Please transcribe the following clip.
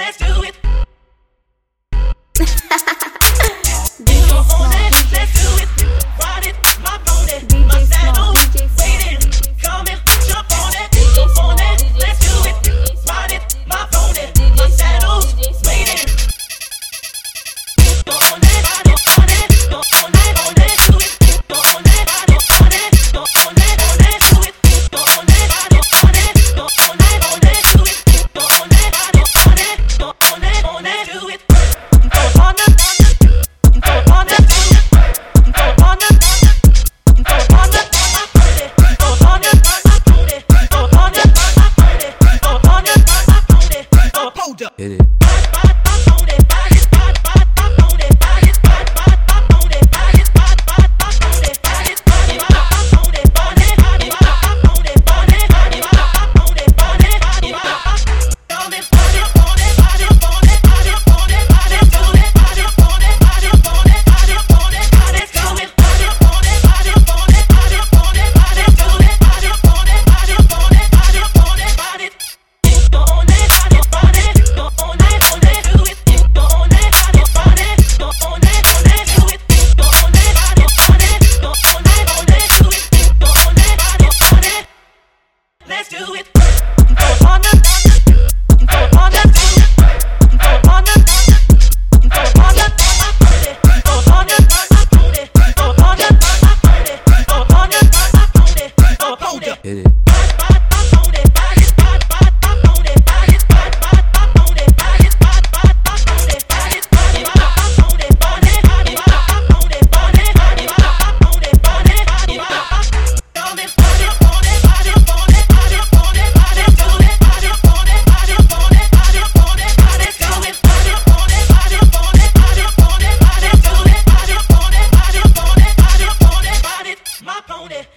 Let's do hit it. Tony